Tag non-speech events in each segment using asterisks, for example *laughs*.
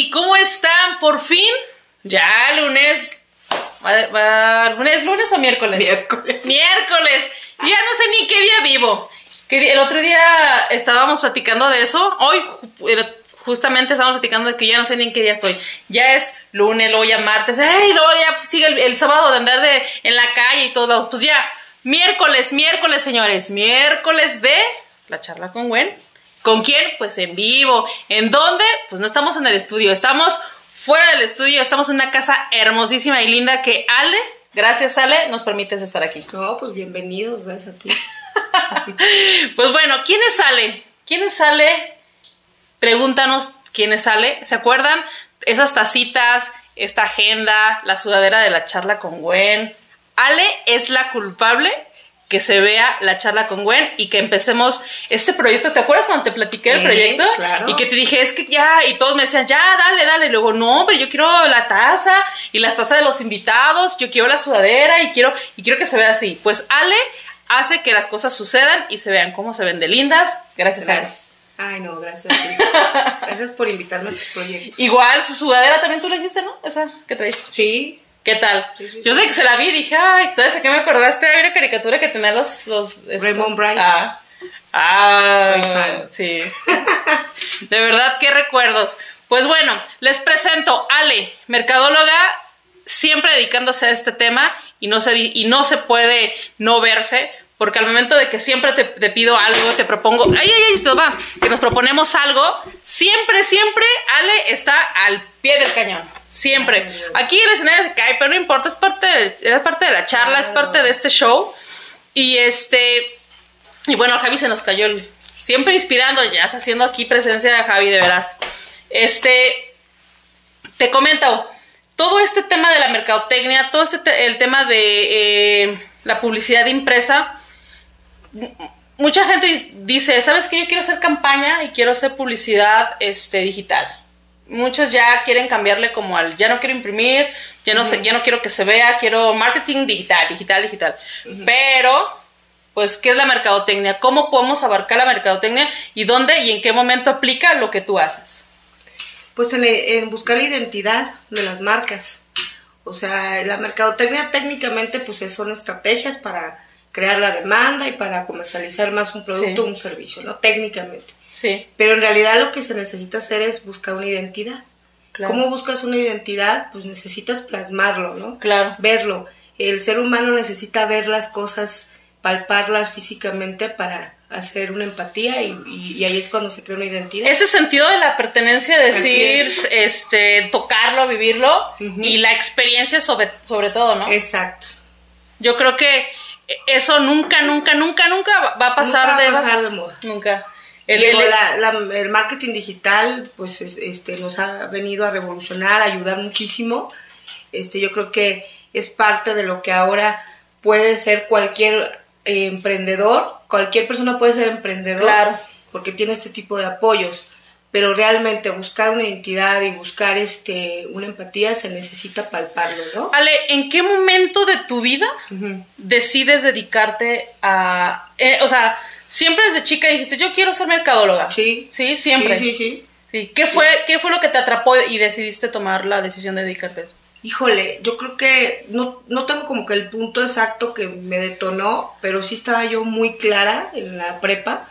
Oli, ¿cómo están? Por fin, ya lunes. Va- ¿Lunes, lunes o miércoles? Miércoles. Miércoles. Ya no sé ni qué día vivo. ¿Qué día- El otro día estábamos platicando de eso. Hoy eh, justamente estábamos platicando de que ya no sé ni en qué día estoy. Ya es lunes, luego ya martes. ¡Ay! Luego ya sigue el, el sábado de andar de, en la calle y todo. Pues ya, miércoles, miércoles, señores. Miércoles de la charla con Gwen. ¿Con quién? Pues en vivo. ¿En dónde? Pues no estamos en el estudio, estamos fuera del estudio, estamos en una casa hermosísima y linda que Ale, gracias Ale, nos permites estar aquí. No, pues bienvenidos, gracias a ti. *laughs* Pues bueno, ¿quién es Ale? ¿Quién es Ale? Pregúntanos quién es Ale. ¿Se acuerdan? Esas tacitas, esta agenda, la sudadera de la charla con Gwen. Ale es la culpable que se vea la charla con Gwen y que empecemos este proyecto. ¿Te acuerdas cuando te platiqué Sí, proyecto? claro. Y que te dije, es que ya, y todos me decían, ya, dale, dale. Y luego, no, pero yo quiero la taza y las tazas de los invitados, yo quiero la sudadera y quiero, y quiero que se vea así. Pues Ale hace que las cosas sucedan y se vean cómo se ven de lindas. Gracias, a Gracias. Ay, no, gracias. Gracias por invitarme a tus proyectos. Igual, su sudadera también tú la hiciste, ¿no? Esa que traes. Sí, ¿Qué tal? Sí, sí, Yo sé que se la vi y dije, ay, ¿sabes a qué me acordaste? Hay una caricatura que tenía los... los esto- Raymond Bright. Ah. Ah, Soy fan. Sí. De verdad, qué recuerdos. Pues bueno, les presento Ale, mercadóloga, siempre dedicándose a este tema y no se, y no se puede no verse. Porque al momento de que siempre te, te pido algo, te propongo, ay, ay, ay, esto va, que nos proponemos algo, siempre, siempre Ale está al pie del cañón. Siempre. Aquí el escenario se cae, pero no importa, es parte de, es parte de la charla, es parte de este show. Y este, y bueno, Javi se nos cayó el, siempre inspirando, ya está haciendo aquí presencia de Javi, de veras. Este, te comento, todo este tema de la mercadotecnia, todo este te- el tema de eh, la publicidad impresa, mucha gente dice, ¿sabes qué? Yo quiero hacer campaña y quiero hacer publicidad este, digital. Muchos ya quieren cambiarle como al, ya no quiero imprimir, ya no, sé, ya no quiero que se vea, quiero marketing digital, digital, digital. Pero, pues, ¿qué es la mercadotecnia? ¿Cómo podemos abarcar la mercadotecnia y dónde y en qué momento aplica lo que tú haces? pues en, en buscar la identidad de las marcas. O sea, la mercadotecnia técnicamente pues es- son estrategias para crear la demanda y para comercializar más un producto o un servicio, ¿no? Técnicamente. Sí, Pero en realidad lo que se necesita hacer es buscar una identidad. Claro. ¿Cómo buscas una identidad? Pues necesitas plasmarlo, ¿no? Claro. Verlo. El ser humano necesita ver las cosas, palparlas físicamente para hacer una empatía y, y- y ahí es cuando se crea una identidad. ese sentido de la pertenencia, decir, es. este, tocarlo, vivirlo y la experiencia sobre, sobre todo, ¿no? Exacto. Yo creo que eso nunca, nunca, nunca, nunca va- va a pasar Nunca va de a pasar de moda. Nunca. El- Digo, el- la- la- el marketing digital pues es- este, nos ha venido a revolucionar, a ayudar muchísimo. Este, yo creo que es parte de lo que ahora puede ser cualquier eh, emprendedor, cualquier persona puede ser emprendedor Claro. porque tiene este tipo de apoyos. Pero realmente buscar una identidad y buscar este una empatía se necesita palparlo, ¿no? Ale, ¿en qué momento de tu vida decides dedicarte a... eh, o sea, siempre desde chica dijiste, yo quiero ser mercadóloga. Sí. Sí, siempre. Sí, sí, sí. Sí. ¿Qué, fue, ¿Qué fue lo que te atrapó y decidiste tomar la decisión de dedicarte? Híjole, yo creo que no, no tengo como que el punto exacto que me detonó, pero sí estaba yo muy clara en la prepa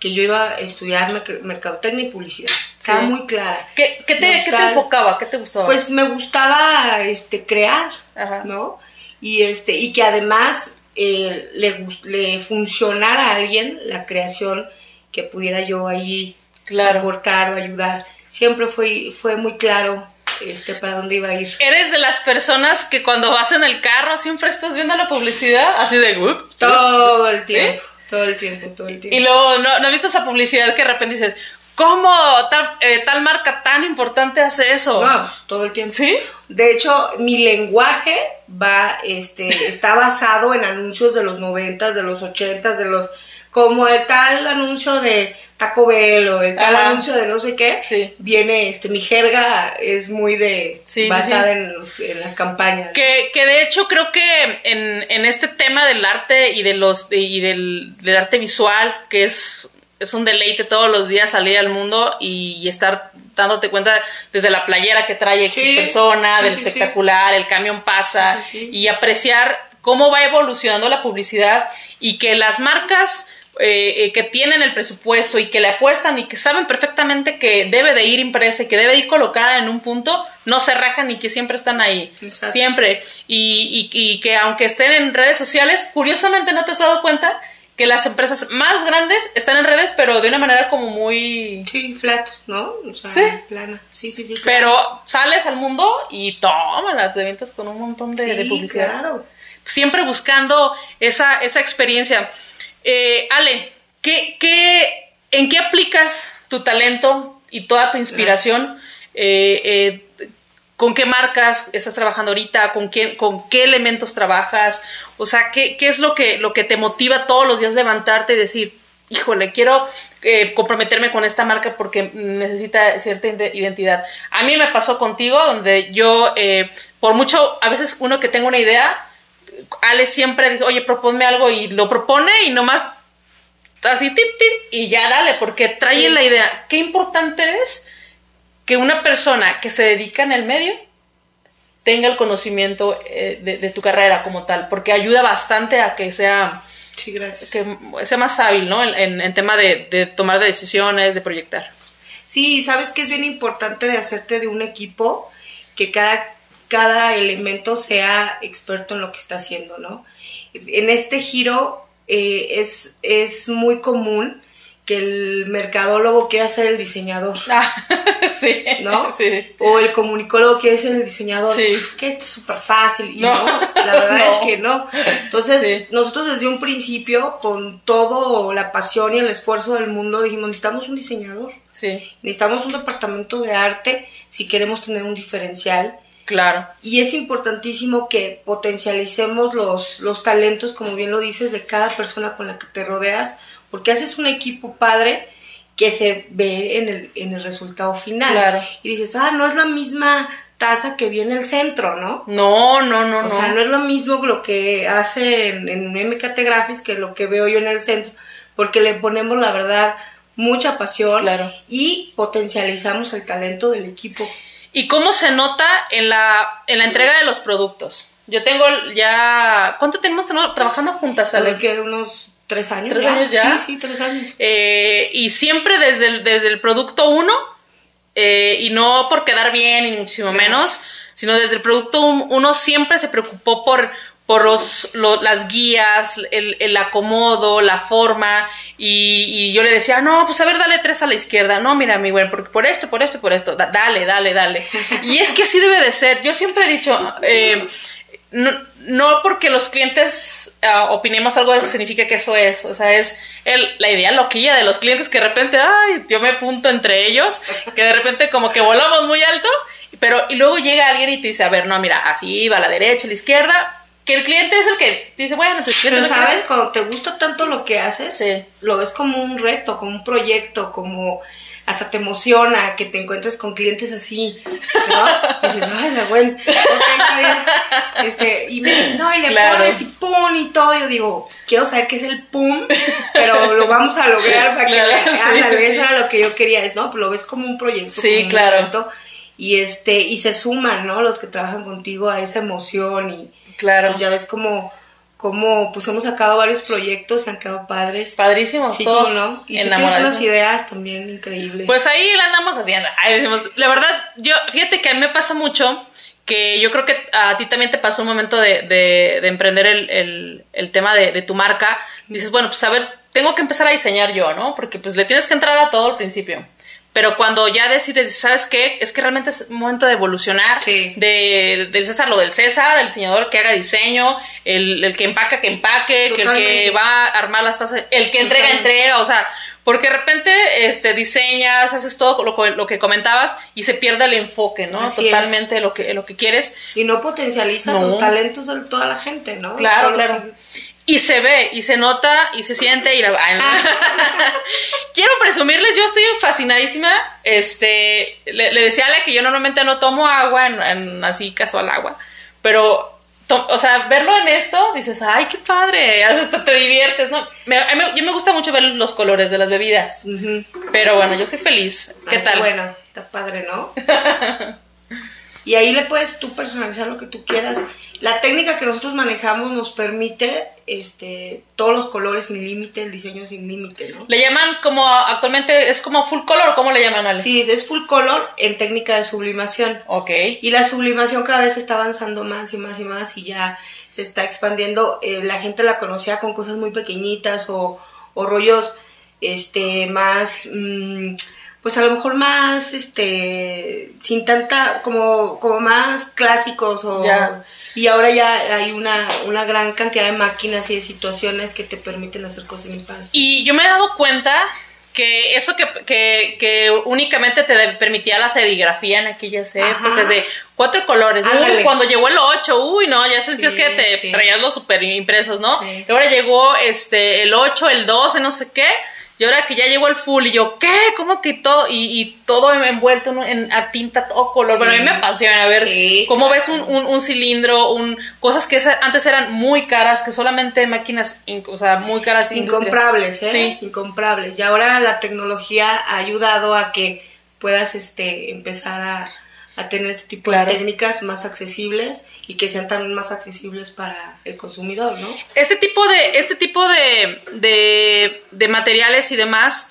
que yo iba a estudiar merc- mercadotecnia y publicidad. Estaba Sí. muy clara. ¿Qué, qué te, ¿Qué te enfocaba? ¿Qué te gustaba? Pues me gustaba este crear, Ajá. ¿no? Y este y que además eh, le, le funcionara a alguien la creación que pudiera yo ahí Claro. aportar o ayudar. Siempre fue fue muy claro este para dónde iba a ir. ¿Eres de las personas que cuando vas en el carro siempre estás viendo la publicidad? Así de... "Ups, ups, Todo ups", el tiempo, todo el tiempo, todo el tiempo. Y luego, ¿no, ¿no has visto esa publicidad que de repente dices, ¿cómo tal, eh, tal marca tan importante hace eso? No, todo el tiempo. ¿Sí? De hecho, mi lenguaje va, este, está basado en anuncios de los noventas, de los ochentas, de los, como el tal anuncio de Taco Bell o el tal Ajá. anuncio de no sé qué. Sí. Viene, este, mi jerga es muy de, Sí, basada sí. En, los- en las campañas. Que, que de hecho creo que en, en este tema del arte y de los y del, del arte visual, que es, es un deleite todos los días salir al mundo y, y estar dándote cuenta desde la playera que trae X Sí, persona, sí, del sí, espectacular, el camión pasa, y apreciar cómo va evolucionando la publicidad y que las marcas eh, eh, que tienen el presupuesto y que le apuestan y que saben perfectamente que debe de ir impresa y que debe ir colocada en un punto, no se rajan y que siempre están ahí. Exacto. Siempre. Y, y- y que aunque estén en redes sociales, curiosamente no te has dado cuenta que las empresas más grandes están en redes, pero de una manera como muy... Sí, flat, ¿no? O sea, Sí. plana. Sí, sí, sí. claro. Pero sales al mundo y tómala, te vientas con un montón de, de Sí, publicidad. claro. Siempre buscando esa, esa experiencia. Eh, Ale, ¿qué, qué, ¿en qué aplicas tu talento y toda tu inspiración? Eh, eh, ¿Con qué marcas estás trabajando ahorita? ¿Con qué, con qué elementos trabajas? O sea, ¿qué, qué es lo que, lo que te motiva todos los días levantarte y decir, híjole, quiero eh, comprometerme con esta marca porque necesita cierta ide- identidad? A mí me pasó contigo, donde yo, eh, por mucho, a veces uno que tenga una idea, Ale siempre dice, oye, proponme algo y lo propone y nomás así, tit, tit, y ya dale, porque trae Sí. la idea. Qué importante es que una persona que se dedica en el medio tenga el conocimiento eh, de, de tu carrera como tal, porque ayuda bastante a que sea, Sí, que sea más hábil, ¿no? En, en- en tema de, de tomar decisiones, de proyectar. Sí, sabes que es bien importante de hacerte de un equipo que cada, cada elemento sea experto en lo que está haciendo, ¿no? En este giro eh, es, es muy común que el mercadólogo quiera ser el diseñador, *laughs* Ah, *laughs* sí, ¿no? Sí. O el comunicólogo quiere ser el diseñador. Sí. Que este es súper fácil. Y No. no. la verdad *laughs* No. es que no. Entonces, Sí. nosotros desde un principio, con toda la pasión y el esfuerzo del mundo, dijimos, necesitamos un diseñador. Sí, Necesitamos un departamento de arte si queremos tener un diferencial. claro. Y es importantísimo que potencialicemos los, los talentos, como bien lo dices, de cada persona con la que te rodeas, porque haces un equipo padre que se ve en el, en el resultado final. Claro. Y dices, ah, no es la misma taza que viene el centro, ¿no? No, no, no, O no. sea, no es lo mismo lo que hace en, en MKT Graphics que lo que veo yo en el centro, porque le ponemos, la verdad, mucha pasión Claro. y potencializamos el talento del equipo. ¿Y cómo se nota en la, en la entrega de los productos? Yo tengo ya... ¿Cuánto tenemos tra- trabajando juntas, Ale? Creo que unos tres años. ¿Tres años ya? Sí, sí, tres años. Eh, y siempre desde el, desde el producto 1, y no por quedar bien, ni muchísimo Gracias. menos, sino desde el producto 1 siempre se preocupó por, por los, lo- las guías, el, el acomodo, la forma, y, y yo le decía, no, pues a ver, dale tres a la izquierda, no, mira, mi güey, por, por esto, por esto, por esto, Da- dale, dale, dale. *laughs* Y es que así debe de ser. Yo siempre he dicho, eh, no, no porque los clientes ah, opinemos algo significa que eso es, o sea, es el, la idea loquilla de los clientes que de repente, ay, yo me punto entre ellos, que de repente como que volamos muy alto, pero y luego llega alguien y te dice, a ver, no, mira, así va a la derecha, a la izquierda, que el cliente es el que dice, bueno, pues Pero no sabes, cuando te gusta tanto lo que haces, Sí. lo ves como un reto, como un proyecto, como hasta te emociona que te encuentres con clientes así, ¿no? Y dices, ay, la buena, ok, está bien. Este, y me dicen, no, y le Claro. pones y pum y todo. Y yo digo, quiero saber qué es el pum, pero lo vamos a lograr para Claro, que, sí. ándale, eso era lo que yo quería, es, ¿no? Pues lo ves como un proyecto, Sí, como un claro. reto, y este, y se suman, ¿no? Los que trabajan contigo a esa emoción y Claro. pues ya ves como, como pues hemos sacado varios proyectos y han quedado padres. Padrísimos Sí, todos. cómo no. Y tú tienes unas ideas también increíbles. Pues ahí la andamos haciendo. Ahí decimos, la verdad, yo, fíjate que a mí me pasa mucho que yo creo que a ti también te pasó un momento de, de- de emprender el, el- el tema de, de tu marca. Dices, bueno, pues a ver, tengo que empezar a diseñar yo, ¿no? Porque pues le tienes que entrar a todo al principio. Pero cuando ya decides, ¿sabes qué? Es que realmente es momento de evolucionar. Sí. De, del César, lo del César, el diseñador que haga diseño, el, el que empaca, que empaque, que el que va a armar las tazas, el que entrega, Totalmente. entrega, o sea, porque de repente este, diseñas, haces todo lo, que- lo que comentabas y se pierde el enfoque, ¿no? Así Totalmente lo que, lo que quieres. y no potencializas No. los talentos de toda la gente, ¿no? Claro, Todos claro. que- Y se ve, y se nota, y se siente, y la... ay, no. *laughs* Quiero presumirles, yo estoy fascinadísima. Este, le, le decía a Ale que yo normalmente no tomo agua, en, en- así casual agua, pero to- o sea, verlo en esto, dices, ay, qué padre, hasta te diviertes, ¿no? Me, a mí yo me gusta mucho ver los colores de las bebidas, pero bueno, yo estoy feliz. ¿Qué Ay, tal? Bueno, está padre, ¿no? *laughs* y ahí le puedes tú personalizar lo que tú quieras. La técnica que nosotros manejamos nos permite este todos los colores sin límite, el diseño sin límite, ¿no? Le llaman como, actualmente es como full color, ¿cómo le llaman, Ale? Sí, es full color en técnica de sublimación. Ok. Y la sublimación cada vez está avanzando más y más y más y ya se está expandiendo. Eh, la gente la conocía con cosas muy pequeñitas o, o rollos este más mm, pues a lo mejor más este sin tanta como como más clásicos o Ya. y ahora ya hay una, una gran cantidad de máquinas y de situaciones que te permiten hacer cosas muy padres. Y yo me he dado cuenta que eso que, que, que únicamente te permitía la serigrafía en aquellas Ajá. épocas de cuatro colores. Uy, cuando llegó el 8, uy, no, ya sentías Sí, que te sí. traías los super impresos, ¿no? Sí. Y ahora llegó este el 8, el 12, no sé qué. Y ahora que ya llegó el full, y yo, ¿qué? ¿Cómo que todo? Y, y todo envuelto en, a tinta, todo color. Bueno, a mí me apasiona ver Sí, cómo claro. ves un, un, un cilindro, un, cosas que antes eran muy caras, que solamente máquinas, in- o sea, muy caras. Incomprables, ¿eh? Sí. Incomprables. Y ahora la tecnología ha ayudado a que puedas este, empezar a, a tener este tipo Claro. de técnicas más accesibles y que sean también más accesibles para el consumidor, ¿no? Este tipo de, este tipo de, de, de materiales y demás,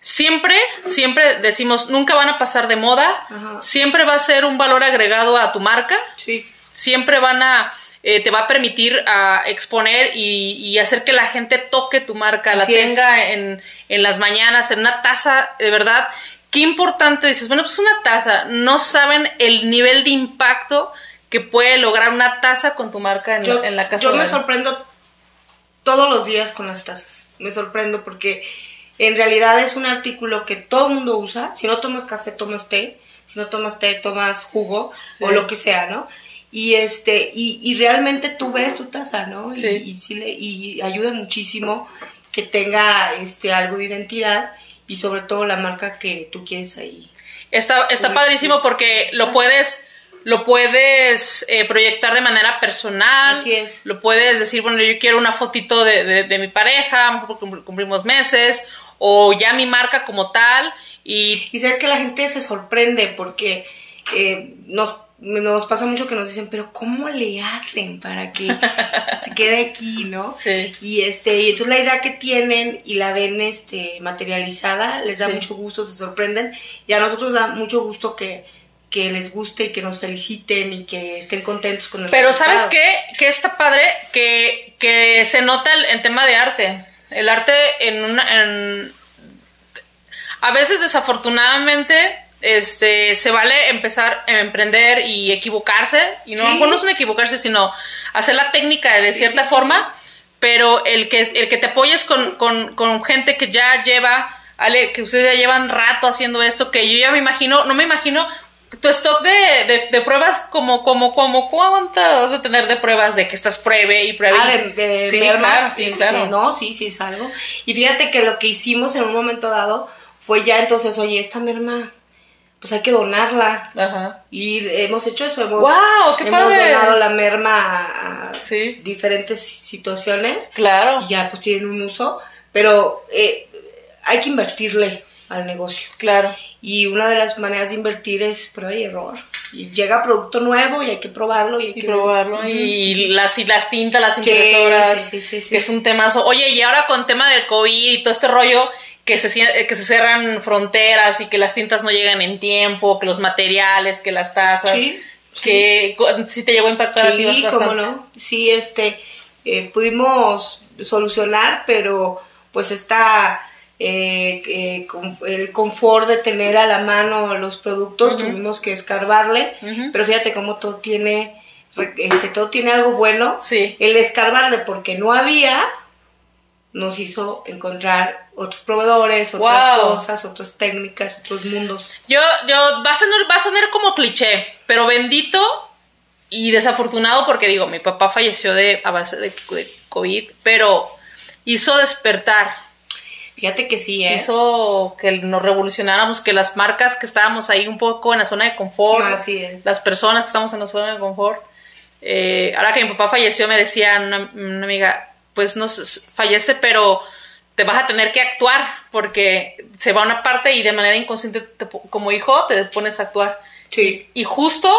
siempre, siempre decimos, nunca van a pasar de moda, Ajá. siempre va a ser un valor agregado a tu marca, Sí. siempre van a, eh, te va a permitir a exponer y, y hacer que la gente toque tu marca, la Así tenga en, en las mañanas, en una taza, de verdad. Qué importante, dices, bueno, pues una taza, no saben el nivel de impacto que puede lograr una taza con tu marca en, Yo, en la casa. yo me sorprendo todos los días con las tazas. Me sorprendo porque en realidad es un artículo que todo el mundo usa. Si no tomas café, tomas té. Si no tomas té, tomas jugo Sí. o lo que sea, ¿no? Y este y, y realmente tú ves tu taza, ¿no? Y- Sí. Y, sí le- y ayuda muchísimo que tenga este algo de identidad y sobre todo la marca que tú quieres ahí. Está, está padrísimo porque lo puedes, lo puedes eh, proyectar de manera personal. Así es. Lo puedes decir, bueno, yo quiero una fotito de, de- de mi pareja, cum- cumplimos meses, o ya mi marca como tal. Y Y sabes que la gente se sorprende porque eh, nos, nos pasa mucho que nos dicen, pero ¿cómo le hacen para que se quede aquí, no? *laughs* Sí. Y este, y entonces la idea que tienen y la ven este materializada, les da Sí. mucho gusto, se sorprenden, y a nosotros da mucho gusto que, que les guste y que nos feliciten y que estén contentos con el Pero ¿sabes qué? Que está padre que, que se nota el, en tema de arte. El arte en una... En, a veces desafortunadamente este se vale empezar a emprender y equivocarse y no, Sí. no es un equivocarse sino hacer la técnica de cierta sí, sí. forma pero el que el que te apoyes con, con, con gente que ya lleva Ale, que ustedes ya llevan rato haciendo esto que yo ya me imagino no me imagino tu stock de, de, de pruebas como como como cuánto vas a tener de pruebas de que estás pruebe y pruebe Ah, de, de sí, claro, sí, este, claro. No, sí, sí es algo. Y fíjate que lo que hicimos en un momento dado fue ya entonces, oye, esta merma, pues hay que donarla. Ajá. Y hemos hecho eso, hemos, ¡Guau, qué hemos padre! donado la merma a, a Sí. diferentes situaciones Claro. y ya pues tienen un uso, pero eh, hay que invertirle al negocio. Claro. Y una de las maneras de invertir es prueba y error. Y llega producto nuevo y hay que probarlo y hay y que probarlo y las y las tintas, las impresoras, sí, sí, sí, sí. que es un temazo. Oye, y ahora con tema del COVID y todo este rollo que se eh, que se cierran fronteras y que las tintas no llegan en tiempo, que los materiales, que las tazas, Sí, que sí te llegó a impactar a ti Sí, bastante. cómo no. Sí, este, eh, pudimos solucionar, pero pues está eh, eh, con- el confort de tener a la mano los productos, tuvimos que escarbarle, pero fíjate cómo todo tiene, este, todo tiene algo bueno. Sí. El escarbarle porque no había, nos hizo encontrar otros proveedores, otras Wow. cosas, otras técnicas, otros mundos. Yo, yo, va a sonar, va a sonar como cliché, pero bendito y desafortunado porque digo, mi papá falleció de, a base de, de COVID, pero hizo despertar Fíjate que sí, ¿eh? hizo que nos revolucionáramos, que las marcas que estábamos ahí un poco en la zona de confort, Así es. las personas que estamos en la zona de confort, eh, ahora que mi papá falleció, me decía una, una amiga, pues no fallece, pero te vas a tener que actuar porque se va una parte y de manera inconsciente te como hijo te pones a actuar. Sí. Y justo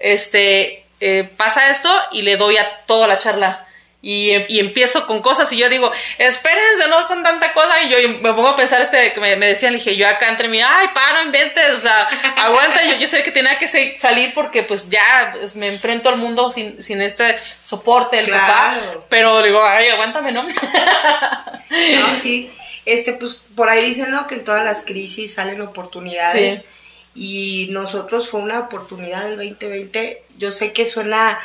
este eh, pasa esto y le doy a toda la charla. Y, y empiezo con cosas y yo digo, espérense, no con tanta cosa. Y yo me pongo a pensar, este, que me, me decían, le dije, yo acá entre mí, ay, pa, no inventes, o sea, *laughs* aguanta. Yo, yo sé que tenía que salir porque pues ya pues, me enfrento al mundo sin, sin este soporte del papá. Claro. Pero digo, ay, aguántame, ¿no? *laughs* No, sí. *laughs* Este, pues por ahí dicen, ¿no? Que en todas las crisis salen oportunidades. Sí. Y nosotros fue una oportunidad del 2020. Yo sé que suena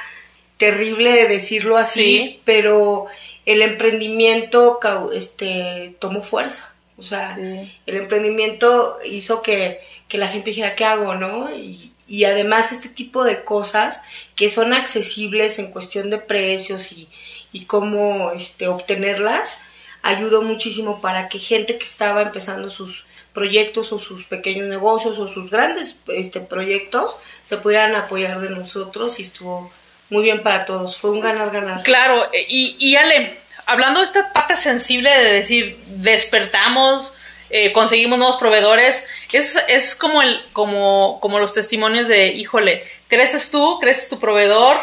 terrible decirlo así, Sí. pero el emprendimiento este, tomó fuerza. O sea, Sí. el emprendimiento hizo que, que la gente dijera, ¿qué hago, no? Y, y además este tipo de cosas que son accesibles en cuestión de precios y, y cómo este, obtenerlas, ayudó muchísimo para que gente que estaba empezando sus proyectos o sus pequeños negocios o sus grandes este, proyectos se pudieran apoyar de nosotros y estuvo muy bien para todos. Fue un ganar-ganar. Claro, eh, y, y Ale, hablando de esta parte sensible de decir, despertamos, eh, conseguimos nuevos proveedores, es, es como, el, como, como los testimonios de, híjole, creces tú, creces tu proveedor,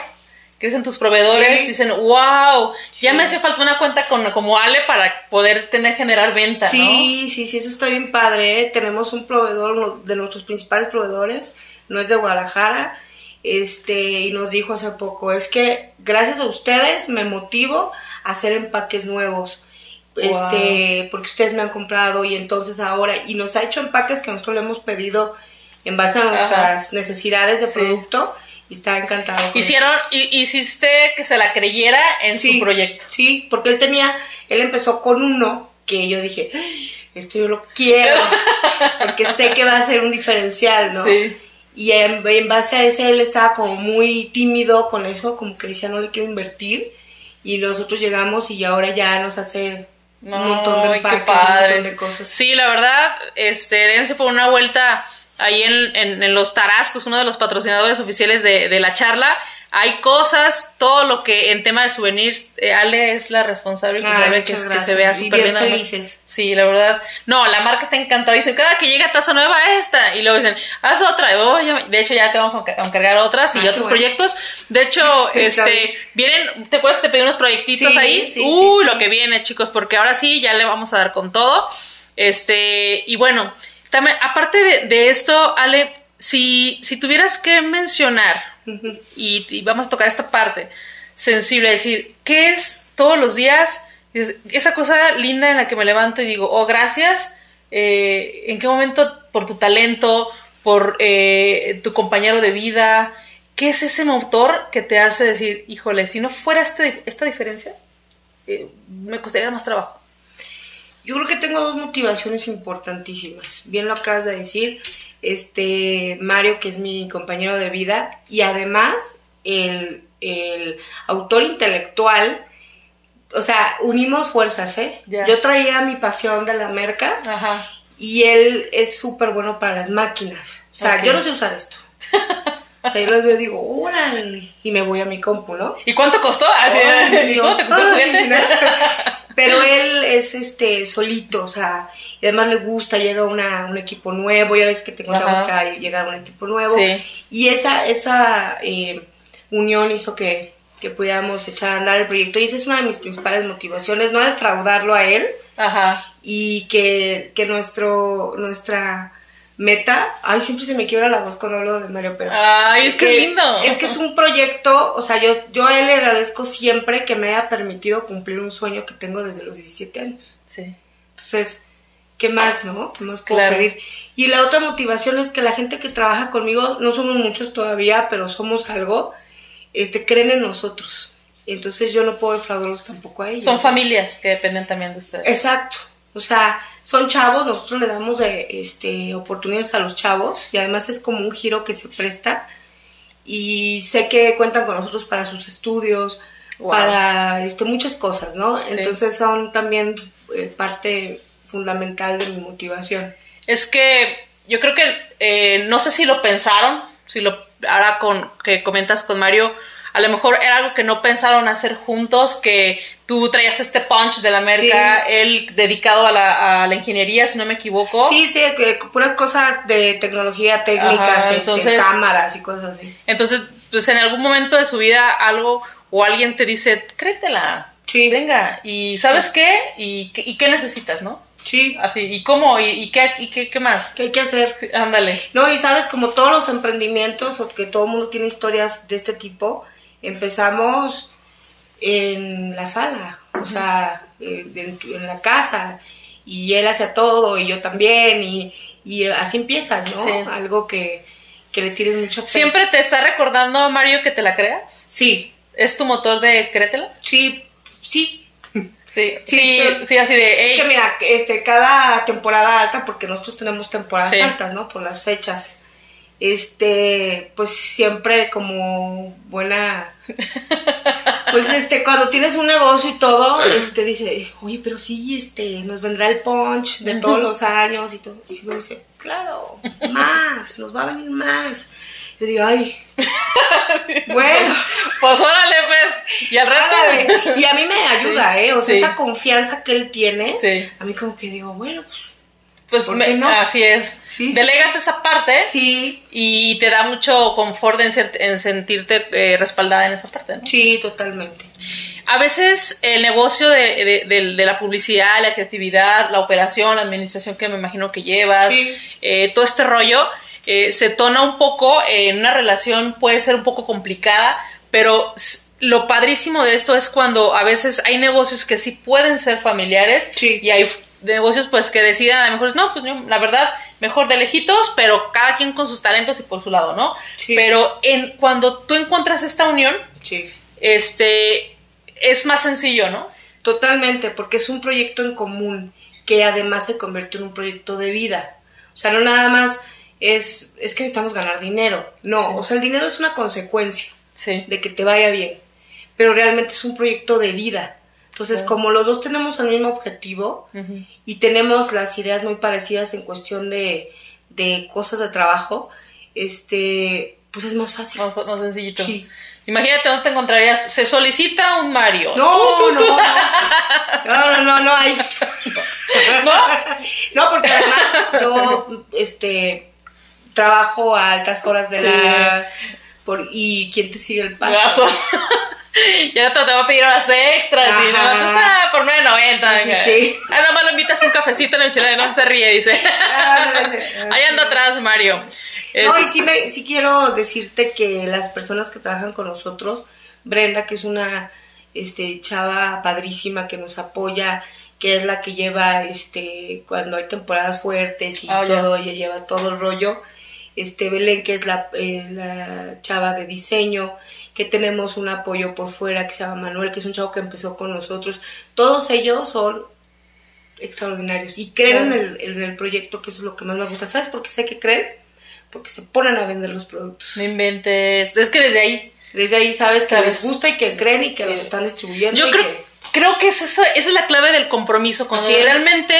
crecen tus proveedores, Sí. dicen, wow, ya Sí. me hace falta una cuenta con, como Ale para poder tener, generar venta, Sí, sí, sí, eso está bien padre. ¿eh? Tenemos un proveedor, uno de nuestros principales proveedores, no es de Guadalajara, este, y nos dijo hace poco, es que gracias a ustedes me motivo a hacer empaques nuevos. Este, porque ustedes me han comprado y entonces ahora, y nos ha hecho empaques que nosotros le hemos pedido en base a nuestras necesidades de Sí. producto y está encantado. Hicieron, hi- hiciste que se la creyera en Sí, su proyecto. Sí, porque él tenía, él empezó con uno que yo dije, "Ay, esto yo lo quiero, *laughs* porque sé que va a ser un diferencial, ¿no? Sí. Y en, en base a ese él estaba como muy tímido con eso, como que decía no le quiero invertir. Y nosotros llegamos y ahora ya nos hace un montón de empaques, un montón de cosas. Sí, la verdad, este, dense por una vuelta ahí en, en, en los Tarascos, uno de los patrocinadores oficiales de, de la charla. Hay cosas, todo lo que en tema de souvenirs, eh, Ale es la responsable culpable que, que se vea súper bien felices. Sí, la verdad. No, la marca está encantada. Dicen, cada que llega taza nueva, esta. Y luego dicen, haz otra. "Oh, ya me-". de hecho, ya te vamos a enca- a encargar otras y Ah, otros bueno. proyectos. De hecho, *laughs* este, vienen, ¿te acuerdas que te pedí unos proyectitos Sí, ahí? sí, Uy, sí. lo que viene, chicos, porque ahora sí ya le vamos a dar con todo. Este, y bueno, también, aparte de, de esto, Ale, si, si tuvieras que mencionar, y, y vamos a tocar esta parte sensible, decir, ¿qué es todos los días? Es- esa cosa linda en la que me levanto y digo, oh, gracias. eh, ¿En qué momento por tu talento, por eh, tu compañero de vida? ¿Qué es ese motor que te hace decir, híjole, si no fuera este, esta diferencia, eh, me costaría más trabajo? Yo creo que tengo dos motivaciones importantísimas. Bien lo acabas de decir. Este Mario, que es mi compañero de vida, y además el, el autor intelectual. O sea, unimos fuerzas, ¿eh? Yo traía mi pasión de la merca Ajá. y él es súper bueno para las máquinas. O sea, yo no sé usar esto. *laughs* O sea, yo los veo y digo, órale, y me voy a mi compu, ¿no? ¿Y cuánto costó? Así, Ay, ¿Y cuánto te costó el juguete? *laughs* Pero él es este solito, o sea, y además le gusta, llega una, un equipo nuevo, ya ves que te contamos Ajá. que va a llegar un equipo nuevo. Sí. Y esa, esa eh, unión hizo que, que pudiéramos echar a andar el proyecto. Y esa es una de mis principales motivaciones, no defraudarlo a él Ajá. y que, que nuestro, nuestra meta, ay, siempre se me quiebra la voz cuando hablo de Mario, pero... Ay, es que es lindo. Es que es un proyecto, o sea, yo, yo a él le agradezco siempre que me haya permitido cumplir un sueño que tengo desde los 17 años. Sí. Entonces, ¿qué más, no? ¿Qué más puedo Claro. pedir? Y la otra motivación es que la gente que trabaja conmigo, no somos muchos todavía, pero somos algo, este, creen en nosotros. Entonces yo no puedo defraudarlos tampoco a ellos. Son familias que dependen también de ustedes. Exacto. O sea, son chavos, nosotros le damos este, oportunidades a los chavos y además es como un giro que se presta y sé que cuentan con nosotros para sus estudios, Wow. para este, muchas cosas, ¿no? Entonces son también eh, parte fundamental de mi motivación. Es que yo creo que eh, no sé si lo pensaron, si lo ahora con que comentas con Mario, a lo mejor era algo que no pensaron hacer juntos, que tú traías este punch de la merca, él dedicado a la, a la, ingeniería, si no me equivoco. Sí, sí, que, puras cosas de tecnología técnica, este, entonces, cámaras y cosas así. Entonces, pues en algún momento de su vida algo o alguien te dice, créetela, sí. venga, y ¿sabes qué? ¿Y, ¿Y qué necesitas, no? Sí. Así, ¿y cómo? ¿Y, qué, y qué, qué, más? ¿Qué hay que hacer? ándale. No, y sabes, como todos los emprendimientos, o que todo el mundo tiene historias de este tipo, empezamos en la sala, o sea, eh, en, la casa, y él hacía todo, y yo también, y, y así empiezas, ¿no? Algo que, que le tienes mucho fe. ¿Siempre te está recordando, Mario, que te la creas? Sí. ¿Es tu motor de créetela? Sí, sí, Sí, sí, sí, así de. Es que mira, este, cada temporada alta, porque nosotros tenemos temporadas altas, ¿no? Por las fechas. Este, pues siempre como buena. *laughs* Pues este, cuando tienes un negocio y todo, este dice, oye, pero sí, este, nos vendrá el punch de todos los años y todo. Y me dice, claro, más, nos va a venir más. Yo digo, ay, *laughs* bueno. Pues, órale, pues. Y al rato. Y a mí me ayuda, ¿eh? O sea, esa confianza que él tiene. A mí, como que digo, bueno, pues. Pues no? así es. Delegas esa parte. Sí. Y te da mucho confort en, sentirte eh, respaldada en esa parte, ¿no? Sí, totalmente. A veces el negocio de, de, la publicidad, la creatividad, la operación, la administración que me imagino que llevas, eh, todo este rollo, eh, se tona un poco, en una relación puede ser un poco complicada, pero lo padrísimo de esto es cuando a veces hay negocios que sí pueden ser familiares y hay negocios pues que decidan a lo mejor, no, pues la verdad, mejor de lejitos, pero cada quien con sus talentos y por su lado, ¿no? Pero en, cuando tú encuentras esta unión, este, es más sencillo, ¿no? Totalmente, porque es un proyecto en común que además se convierte en un proyecto de vida. O sea, no nada más es, es que necesitamos ganar dinero. No, o sea, el dinero es una consecuencia de que te vaya bien, pero realmente es un proyecto de vida. Entonces, como los dos tenemos el mismo objetivo y tenemos las ideas muy parecidas en cuestión de, de cosas de trabajo, este, pues es más fácil. Más, sencillito. Imagínate dónde te encontrarías. Se solicita un Mario. No, no, no. No, no, no, no hay. *laughs* ¿No? No, porque además yo, este, trabajo a altas horas de la... Por, ¿Y quién te sigue el paso? Ya no te va a pedir horas extras, ¿no? Entonces, ah, por 9.90. Sí, sí. Ah, nomás lo invitas un cafecito en el chile y no se ríe, dice. *laughs* Ahí anda atrás, Mario. No, y sí, me, sí quiero decirte que las personas que trabajan con nosotros, Brenda, que es una este, chava padrísima que nos apoya, que es la que lleva este cuando hay temporadas fuertes y ah, todo, ella lleva todo el rollo este Belén, que es la, eh, la, chava de diseño, que tenemos un apoyo por fuera que se llama Manuel, que es un chavo que empezó con nosotros. Todos ellos son extraordinarios y creen en, el, en, el, proyecto, que eso es lo que más me gusta. ¿Sabes por qué sé que creen? Porque se ponen a vender los productos. No inventes. Es que desde ahí. Desde ahí sabes que les gusta y que creen y que los están distribuyendo. Yo creo, creo que es eso, esa es la clave del compromiso. Cuando realmente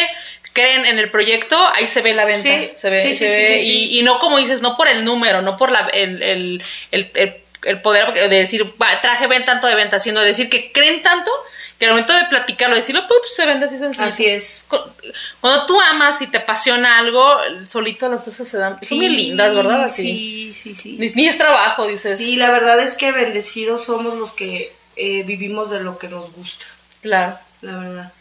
creen en el proyecto, ahí se ve la venta. se ve, se ve y, y, no como dices, no por el número, no por la, el, el, el, el poder de decir, traje ven tanto de venta, sino decir que creen tanto que al momento de platicarlo, decirlo, pues se vende así sencillo. Así es. Cuando tú amas y te apasiona algo, solito las cosas se dan. son muy lindas, ¿verdad? Así. Sí, sí, sí. Ni, es trabajo, dices. Sí, la verdad es que bendecidos somos los que eh, vivimos de lo que nos gusta. Claro. La verdad.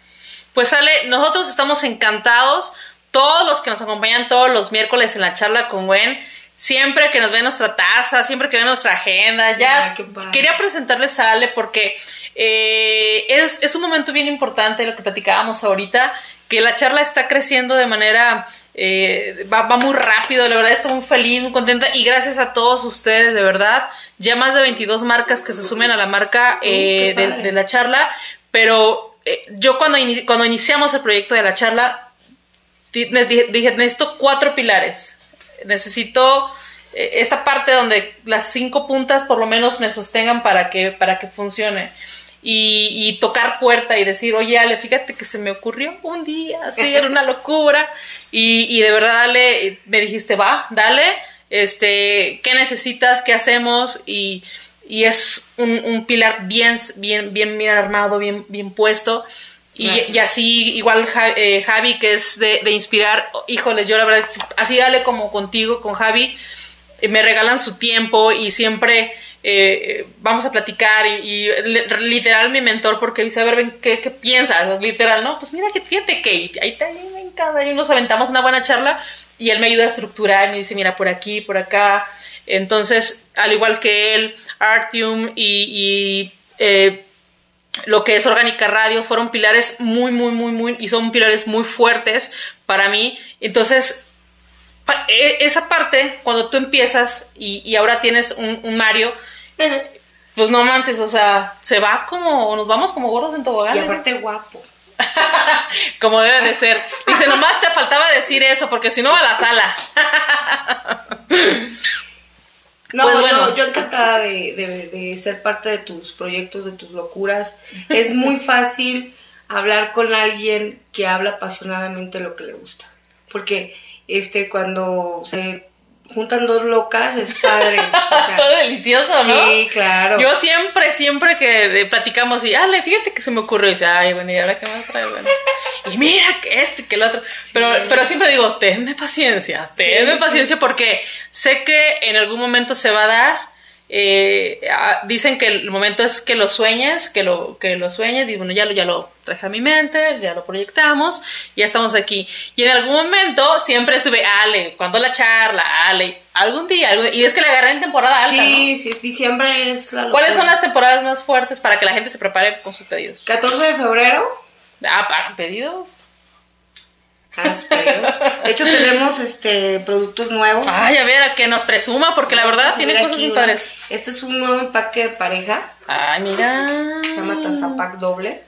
Pues sale, nosotros estamos encantados, todos los que nos acompañan todos los miércoles en la charla con Gwen, siempre que nos ven nuestra taza, siempre que ven nuestra agenda, ya quería presentarles a Ale porque eh, es, es, un momento bien importante lo que platicábamos ahorita, que la charla está creciendo de manera, eh, va, va, muy rápido, la verdad estoy muy feliz, muy contenta y gracias a todos ustedes, de verdad, ya más de 22 marcas que se sumen a la marca eh, de la charla, pero eh, yo cuando, cuando iniciamos el proyecto de la charla, dije, necesito cuatro pilares. Necesito eh, esta parte donde las cinco puntas por lo menos me sostengan para que, para que funcione. Y, tocar puerta y decir, oye, Ale, fíjate que se me ocurrió un día, así, era *laughs* una locura. Y, y de verdad, Ale, me dijiste, va, dale, este, ¿qué necesitas? ¿Qué hacemos? Y, y es un, un pilar bien, bien, bien, bien armado, bien, bien puesto. Y, y, así, igual eh, Javi, que es de, de, inspirar, híjole, yo la verdad, así dale como contigo, con Javi, eh, me regalan su tiempo y siempre eh, vamos a platicar y, y, literal mi mentor, porque dice, a ver, ¿qué, qué piensas? Literal, ¿no? Pues mira, que fíjate que ahí, ahí, me encanta, y nos aventamos una buena charla y él me ayuda a estructurar, me dice, mira, por aquí, por acá. Entonces, al igual que él, Artium y... y eh, lo que es Orgánica Radio fueron pilares muy, muy, muy, muy, y son pilares muy fuertes para mí. Entonces, esa parte, cuando tú empiezas y, y ahora tienes un, un, Mario, pues no manches, o sea, se va como, nos vamos como gordos en tobogán. Y aparte guapo. *laughs* como debe de ser. Dice, nomás te faltaba decir eso, porque si no va a la sala. *laughs* No, pues bueno. yo, yo encantada de, de, de, ser parte de tus proyectos, de tus locuras. Es muy *laughs* fácil hablar con alguien que habla apasionadamente lo que le gusta. Porque este cuando se juntan dos locas es padre. *laughs* O sea, Todo delicioso, ¿no? Sí, claro. Yo siempre, siempre que platicamos y, ale, fíjate que se me ocurrió. Y dice, ay, bueno, ¿y ahora qué más trae? Bueno. *laughs* y mira que este, que el otro. Pero, sí. pero siempre digo, tenme paciencia, tenme sí, paciencia sí. porque sé que en algún momento se va a dar. Eh, dicen que el momento es que lo sueñes, que lo, que lo sueñes, y bueno, ya lo, ya lo traje a mi mente, ya lo proyectamos, ya estamos aquí. Y en algún momento siempre estuve, Ale, cuando la charla? Ale, algún día, algún, y es que la agarré en temporada alta, Sí, ¿no? sí, diciembre es la locura. ¿Cuáles son las temporadas más fuertes para que la gente se prepare con sus pedidos? 14 de febrero. Ah, ¿pagan pedidos? De hecho, tenemos este productos nuevos. Ay, a ver, que nos presuma, porque la verdad tiene cosas muy padres. Este es un nuevo empaque de pareja. Ay, mira. Se llama Tazapac doble.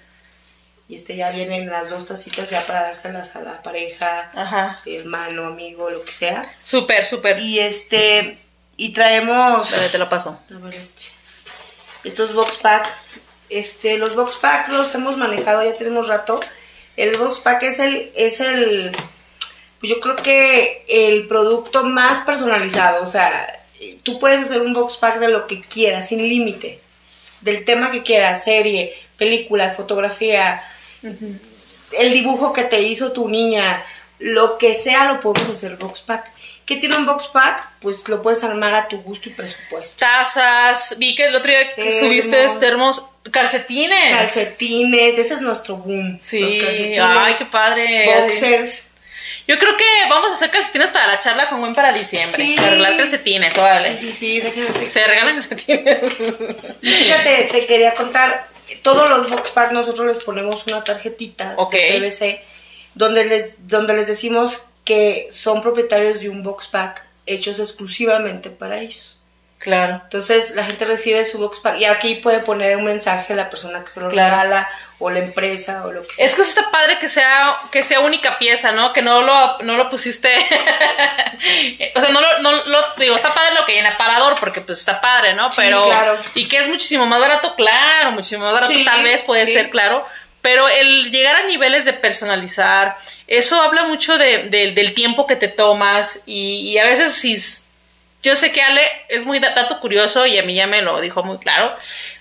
Y este ya vienen las dos tacitas ya para dárselas a la pareja, Ajá. hermano, amigo, lo que sea. Súper, súper. Y este, y traemos. Dale, te lo paso. A ver, este. Estos box pack. Este, los box pack los hemos manejado, ya tenemos rato. El box pack es el, es el, pues yo creo que el producto más personalizado. O sea, tú puedes hacer un box pack de lo que quieras, sin límite. Del tema que quieras, serie, película, fotografía, uh -huh. el dibujo que te hizo tu niña, lo que sea lo podemos hacer box pack. ¿Qué tiene un box pack? Pues lo puedes armar a tu gusto y presupuesto. Tazas, vi que el otro día que termos. subiste termos, calcetines. Calcetines, ese es nuestro boom. Sí, ay, qué padre. Boxers. Yo creo que vamos a hacer calcetines para la charla con buen para diciembre. Sí. Para arreglar calcetines, órale. Sí, sí, sí, Se regalan *laughs* calcetines. Fíjate, te quería contar, todos los box pack nosotros les ponemos una tarjetita okay. de PVC donde les, donde les decimos que son propietarios de un box pack hechos exclusivamente para ellos. Claro. Entonces la gente recibe su box pack y aquí puede poner un mensaje la persona que se lo claro. regala o la empresa o lo que sea. Es que está padre que sea que sea única pieza, ¿no? Que no lo no lo pusiste *laughs* o sea, no lo, no lo digo, está padre lo que en aparador porque pues está padre, ¿no? Pero sí, claro. y que es muchísimo más barato, claro, muchísimo más barato sí, tal vez puede sí. ser, claro, pero el llegar a niveles de personalizar, eso habla mucho de, de, del tiempo que te tomas y, y, a veces si... Yo sé que Ale es muy dato curioso y a mí ya me lo dijo muy claro.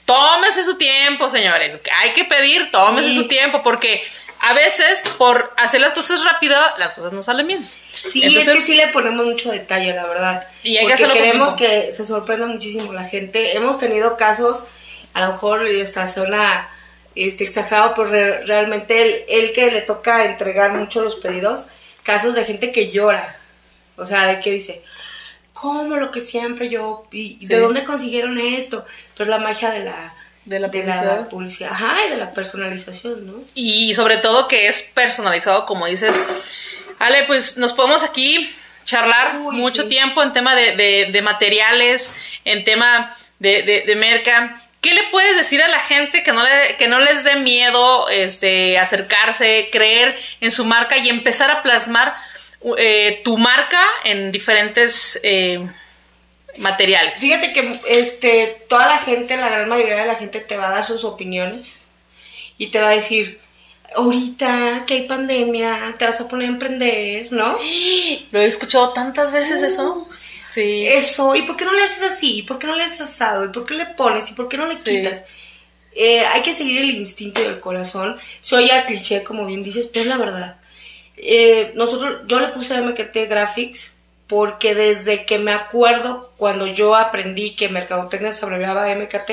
Tómese su tiempo, señores. Hay que pedir, tómese sí. su tiempo porque a veces por hacer las cosas rápido, las cosas no salen bien. Sí, Entonces, es que sí le ponemos mucho detalle, la verdad. Y hay porque que queremos que se sorprenda muchísimo la gente. Hemos tenido casos, a lo mejor esta zona este, exagerado, pero re realmente él, él, que le toca entregar mucho los pedidos, casos de gente que llora. O sea, de que dice, ¿cómo lo que siempre yo? ¿Y sí. de dónde consiguieron esto? Pero la magia de la, de la, de publicidad. la publicidad. Ajá, y de la personalización, ¿no? Y sobre todo que es personalizado, como dices. Ale, pues nos podemos aquí charlar Uy, mucho sí. tiempo en tema de, de, de, materiales, en tema de, de merca. ¿Qué le puedes decir a la gente que no, le, que no les dé miedo este, acercarse, creer en su marca y empezar a plasmar eh, tu marca en diferentes eh, materiales? Fíjate que este, toda la gente, la gran mayoría de la gente te va a dar sus opiniones y te va a decir, ahorita que hay pandemia, te vas a poner a emprender, ¿no? *gasps* Lo he escuchado tantas veces uh, eso. Sí. Eso, ¿y por qué no le haces así? ¿Y por qué no le haces asado? ¿Y por qué le pones? ¿Y por qué no le Sí. quitas? Eh, hay que seguir el instinto del corazón. Se oye a cliché, como bien dices, pero es la verdad. Eh, nosotros, yo le puse MKT Graphics porque desde que me acuerdo cuando yo aprendí que Mercadotecnia se abreviaba MKT,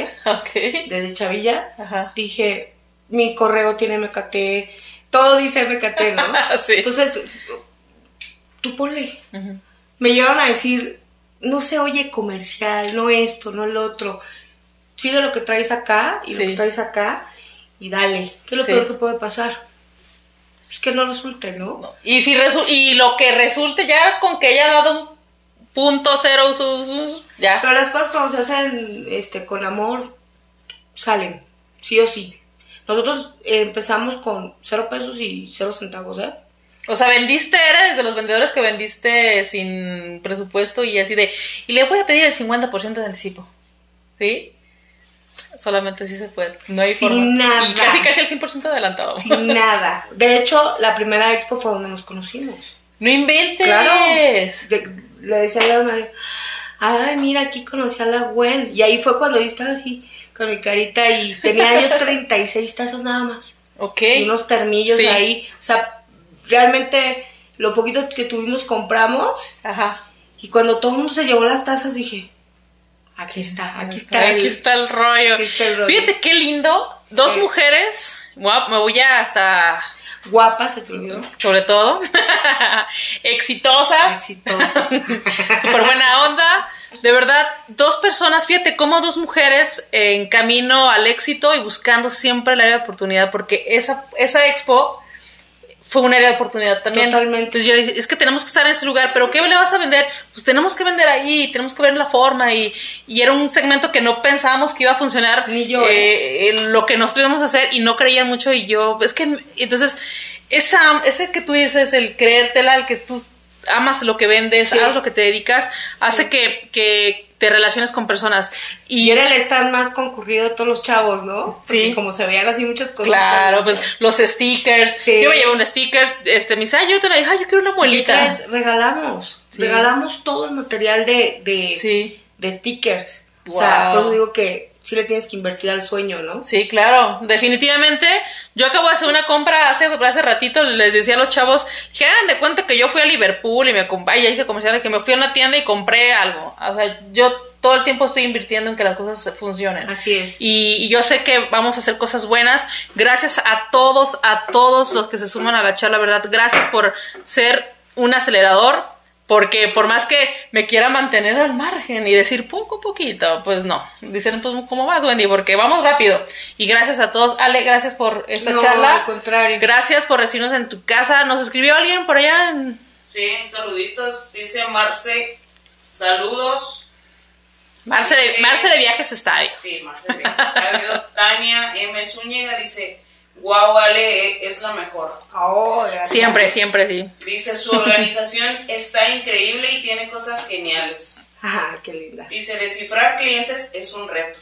desde Chavilla, Ajá. dije, mi correo tiene MKT, todo dice MKT, ¿no? *laughs* Sí. Entonces, tú ponle. Me llegaron a decir, no se oye comercial, no esto, no el otro. Sigue lo que traes acá y lo que traes acá y dale. ¿Qué es lo Sí. peor que puede pasar? Es que no resulte, ¿no? No. Y si resu- y lo que resulte ya con que haya dado un punto cero sus, sus- ya. Pero las cosas cuando se hacen este, con amor salen, sí o sí. Nosotros eh, empezamos con cero pesos y cero centavos, ¿eh? O sea, vendiste, eres de los vendedores que vendiste sin presupuesto y así de, y le voy a pedir el 50% de anticipo. ¿Sí? Solamente así se puede. No hay Sin forma. nada. Y casi casi el 100% adelantado. Sin *laughs* nada. De hecho, la primera expo fue donde nos conocimos. No inventes. Claro. De- le decía a Mario, ay, mira, aquí conocí a la Gwen. Y ahí fue cuando yo estaba así, con mi carita, y tenía yo *laughs* 36 tazas nada más. Ok. Y unos termillos Sí. ahí. O sea, realmente lo poquito que tuvimos compramos. Ajá. Y cuando todo el mundo se llevó las tazas, dije, aquí está, aquí está. Aquí el- está el rollo. Aquí está el rollo. Fíjate qué lindo. Dos Sí. mujeres. Guau, me voy a hasta. Guapa, se te olvidó. Sobre todo. *laughs* exitosas. Exitosa. *laughs* Súper buena onda. De verdad, dos personas, fíjate cómo dos mujeres en camino al éxito y buscando siempre el área de oportunidad, porque esa, esa expo fue un área de oportunidad también. Totalmente. Entonces yo dije, es que tenemos que estar en ese lugar, pero ¿qué le vas a vender? Pues tenemos que vender ahí, tenemos que ver la forma y, y era un segmento que no pensábamos que iba a funcionar. Ni yo, eh, en lo que nosotros íbamos a hacer y no creían mucho y yo, es que, entonces, esa, ese que tú dices, el creértela, el que tú amas lo que vendes, Sí. a lo que te dedicas, hace que, que te relaciones con personas. Y, Y era el stand más concurrido de todos los chavos, ¿no? Porque Sí. como se veían así muchas cosas. Claro, pues los stickers. Sí. Yo me llevé un sticker, este, me dice, ay, yo te la dije, ay, yo quiero una ¿Qué muelita. Regalamos. Sí. Regalamos todo el material de, de, Sí. de stickers. O sea, Wow. por eso digo que sí le tienes que invertir al sueño, ¿no? Sí, claro, definitivamente. Yo acabo de hacer una compra hace, hace ratito, les decía a los chavos, que hagan de cuenta que yo fui a Liverpool y me compré, ya hice comercial, que me fui a una tienda y compré algo. O sea, yo todo el tiempo estoy invirtiendo en que las cosas funcionen. Así es. Y, y yo sé que vamos a hacer cosas buenas. Gracias a todos, a todos los que se suman a la charla, ¿verdad? Gracias por ser un acelerador. Porque por más que me quiera mantener al margen y decir poco a poquito, pues no. Dicen, pues, ¿cómo vas, Wendy? Porque vamos rápido. Y gracias a todos. Ale, gracias por esta No, charla. al contrario. Gracias por recibirnos en tu casa. ¿Nos escribió alguien por allá? en- Sí, saluditos. Dice Marce, saludos. Marce, de. Marce de Viajes Estadio. Sí, Marce de Estadio. *laughs* Tania M. Zúñiga dice, guau, Ale, e- es la mejor. Oh. Siempre, siempre, sí. Dice, su organización *laughs* está increíble y tiene cosas geniales. Ajá, qué linda. Dice, descifrar clientes es un reto.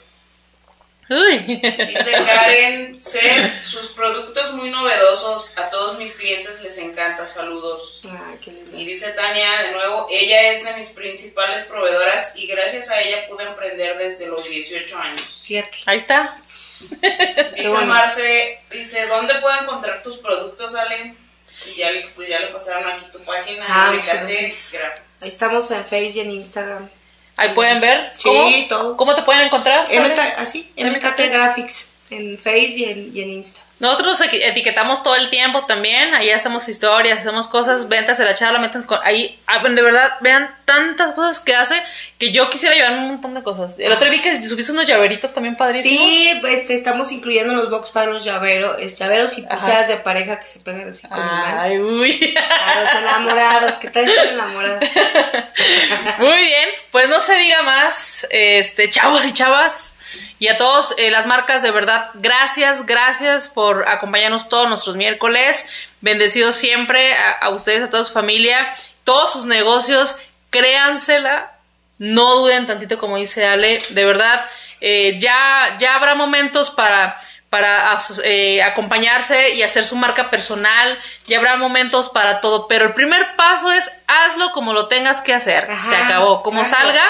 Uy. Dice Karen C. Sus productos muy novedosos. A todos mis clientes les encanta. Saludos. Ah, qué linda. Y dice Tania de nuevo, ella es de mis principales proveedoras y gracias a ella pude emprender desde los 18 años. Fíjate. Ahí está. *laughs* Dice bueno. Marce, dice, ¿dónde puedo encontrar tus productos, Ale? Y ya le, pues ya le pasaron aquí tu página, Ah, MKT. Ahí estamos en Facebook y en Instagram. Ahí pueden ver. Sí, ¿Cómo, todo. ¿Cómo te pueden encontrar? MK, así, MKT. MKT Graphics. En Face y en, y en Insta. Nosotros etiquetamos todo el tiempo también, ahí hacemos historias, hacemos cosas, ventas de la charla, metas con, ahí, ah, de verdad, vean tantas cosas que hace que yo quisiera llevar un montón de cosas. El otro día vi que subiste unos llaveritos también padrísimos. Sí, este, estamos incluyendo en los box para los llaveros, llaveros y pulseras de pareja que se pegan así con imán. Ay, uy. A los enamorados, ¿qué tal están enamorados? *laughs* Muy bien, pues no se diga más, este, chavos y chavas, y a todos eh, las marcas, de verdad, gracias, gracias por acompañarnos todos nuestros miércoles, bendecidos siempre a, a ustedes, a toda su familia, todos sus negocios, créansela, no duden tantito como dice Ale, de verdad, eh, ya, ya habrá momentos para para eh, acompañarse y hacer su marca personal. Y habrá momentos para todo, pero el primer paso es hazlo como lo tengas que hacer. Se acabó, como salga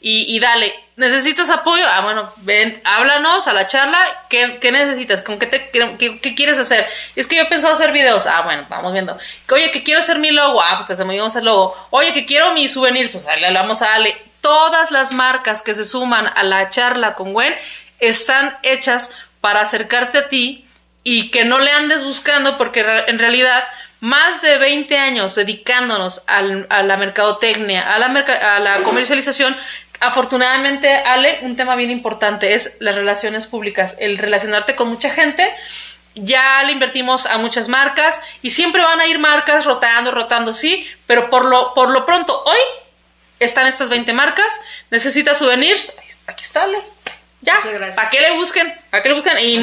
y, dale. ¿Necesitas apoyo? Ah, bueno, ven, háblanos a la charla. ¿Qué, necesitas? ¿Con qué, te, qué, quieres hacer? Es que yo he pensado hacer videos. Ah, bueno, vamos viendo. Oye, que quiero hacer mi logo. Ah, pues te hacemos el logo. Oye, que quiero mi souvenir. Pues le hablamos a Ale. Todas las marcas que se suman a la charla con Gwen están hechas para acercarte a ti y que no le andes buscando porque en realidad más de 20 años dedicándonos a la mercadotecnia, a la, a la comercialización, afortunadamente, Ale, un tema bien importante es las relaciones públicas, el relacionarte con mucha gente. Ya le invertimos a muchas marcas y siempre van a ir marcas rotando, rotando, sí, pero por lo, por lo pronto, hoy están estas 20 marcas, necesitas souvenirs, aquí está, Ale. Ya, ¿para qué le busquen? ¿Para qué le busquen? Y,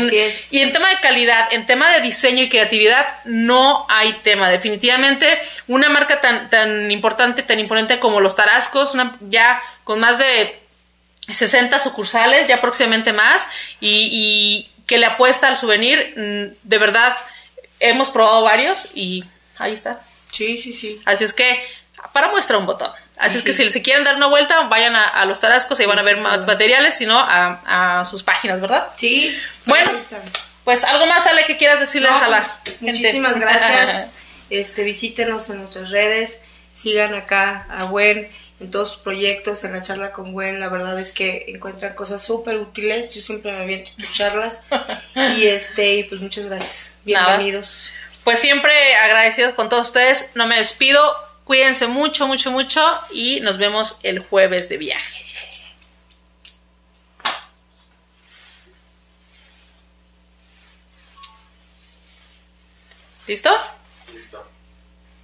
y, en tema de calidad, en tema de diseño y creatividad, no hay tema. Definitivamente, una marca tan, tan importante, tan imponente como los Tarascos, una, ya con más de 60 sucursales, ya próximamente más, y, y que le apuesta al souvenir, mm, de verdad, hemos probado varios y ahí está. Sí, sí, sí. Así es que, para muestra un botón. Así es que si se quieren dar una vuelta, vayan a, los tarascos y van a ver más materiales, sino a, a, sus páginas, ¿verdad? Sí. Bueno, pues algo más, Ale, que quieras decirle a la pues, Muchísimas gracias. *laughs* este, visítenos en nuestras redes, sigan acá a Gwen en todos sus proyectos, en la charla con Gwen, la verdad es que encuentran cosas súper útiles, yo siempre me aviento tus charlas. *laughs* Y este, pues muchas gracias, bienvenidos. Pues siempre agradecidos con todos ustedes, no me despido, Cuídense mucho, mucho, mucho. Y nos vemos el jueves de viaje. ¿Listo?